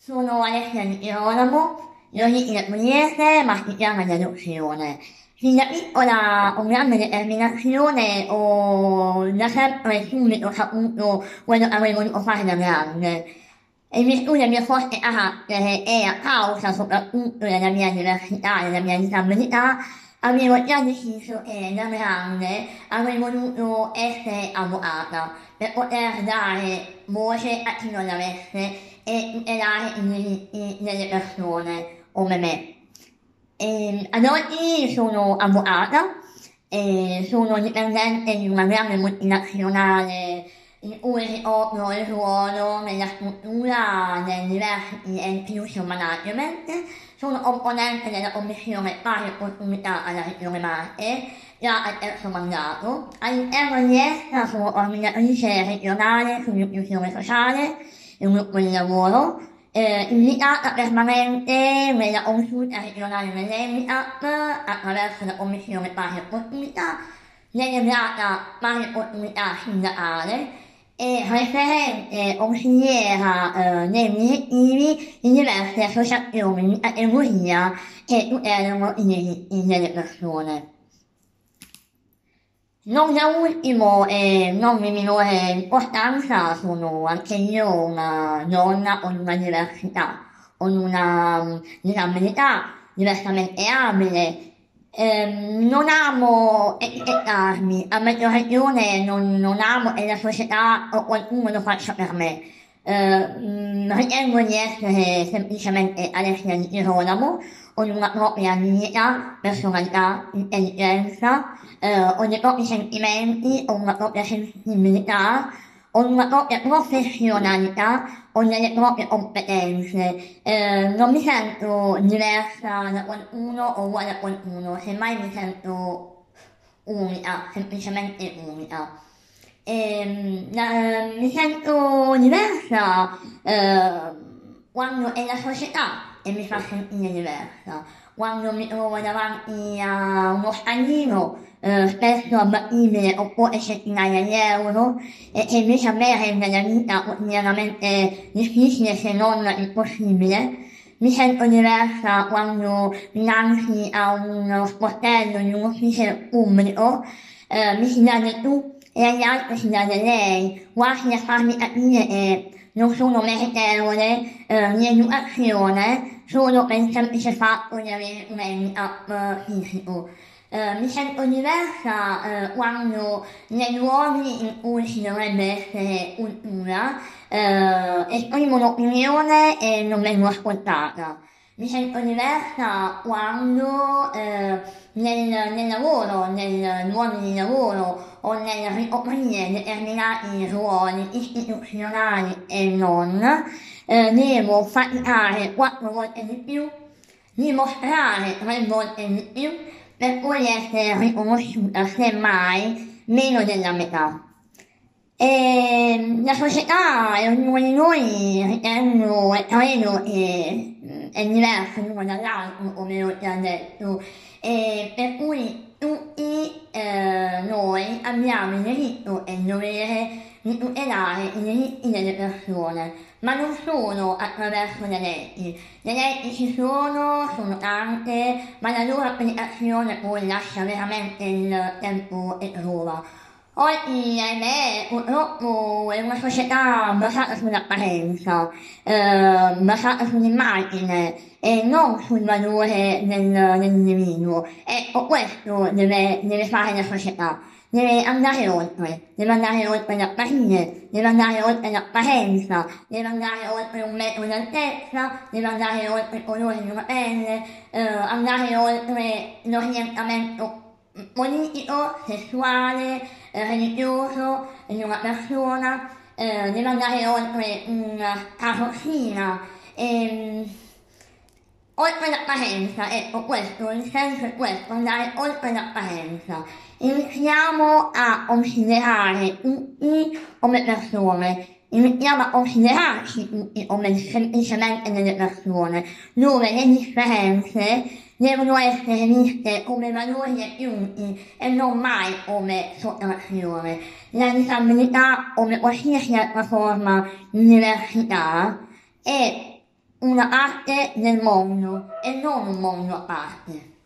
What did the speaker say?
Sono Alessia Di Girolamo, d'origine pugliese ma si chiama di adozione. Fin da piccola ho grande determinazione, ho da sempre subito saputo quello che avrei voluto fare da grande. E virtù del mio forte carattere e a causa soprattutto della mia diversità, della mia disabilità, avevo già deciso che da grande avrei voluto essere avvocata per poter dare voce a chi non l'avesse e tutelare i diritti delle persone come me. E ad oggi sono avvocata e sono dipendente di una grande multinazionale in cui ricopro il ruolo nella struttura dei diversi use management. Sono componente della commissione pari opportunità alla regione Marche, già al terzo mandato. All'interno di essa sono coordinatrice regionale sull'inclusione sociale, il gruppo di lavoro, eh, invitata permanente nella consulta regionale dell'EMIAP attraverso la commissione pari opportunità, delegata pari opportunità sindacale e referente consigliera eh, dei direttivi di diverse associazioni di categoria che tutelano i diritti delle persone. Non da ultimo e non di minore importanza sono anche io una donna con una diversità, con una disabilità diversamente abile. Eh, non amo etichettarmi, a maggior ragione non, non amo che la società o qualcuno lo faccia per me. Eh, ritengo di essere semplicemente Alessia di Girolamo, con una propria dignità, personalità, intelligenza, eh, ho dei propri sentimenti, ho una propria sensibilità, ho una propria professionalità, ho delle proprie competenze. Eh, non mi sento diversa da qualcuno o uguale a qualcuno, semmai mi sento unica, semplicemente unica. E, eh, mi sento diversa eh, quando è la società e mi fa sentire diversa. Quando mi trovo davanti a uno staglino, eh, spesso abbattibile oppure centinaia di euro, e che invece a me rende la vita quotidianamente difficile se non impossibile, mi sento diversa quando dinanzi a uno sportello di un ufficio pubblico eh, mi si dà del tu e agli altri si dà del lei, quasi a farmi capire che non sono meritevole eh, di educazione solo per semplice fatto di avere un handicap fisico. Eh, mi sento diversa eh, quando nei luoghi in cui ci dovrebbe essere cultura eh, esprimo un'opinione e non vengo ascoltata. Mi sento diversa quando eh, nel, nel lavoro, nel luogo di lavoro o nel ricoprire determinati ruoli istituzionali e non, eh, devo faticare quattro volte di più, dimostrare tre volte di più per poi essere riconosciuta semmai meno della metà. E la società e ognuno di noi ritengo e credo che è diverso l'uno dall'altro, come ho già detto, e per cui tutti eh, noi abbiamo il diritto e il dovere di tutelare i diritti delle persone, ma non solo attraverso le leggi. Le leggi ci sono, sono tante, ma la loro applicazione poi lascia veramente il tempo e trova. Oggi, ahimè, purtroppo è una società basata sull'apparenza, eh, basata sull'immagine e non sul valore del, dell'individuo. Ecco, questo deve, deve fare la società. Deve andare oltre, deve andare oltre l'apparire, deve andare oltre l'apparenza, deve andare oltre un metro di altezza, deve andare oltre il colore di una pelle, eh, andare oltre l'orientamento politico, sessuale, religioso di una persona, eh, deve andare oltre una carrozzina, e, oltre l'apparenza, ecco questo, il senso è questo, andare oltre l'apparenza. Iniziamo a considerare tutti come persone, iniziamo a considerarci tutti come semplicemente delle persone, dove le differenze devono essere viste come valori aggiunti e non mai come sottrazione. La disabilità, come qualsiasi altra forma di diversità, è una arte nel mondo e non un mondo a parte.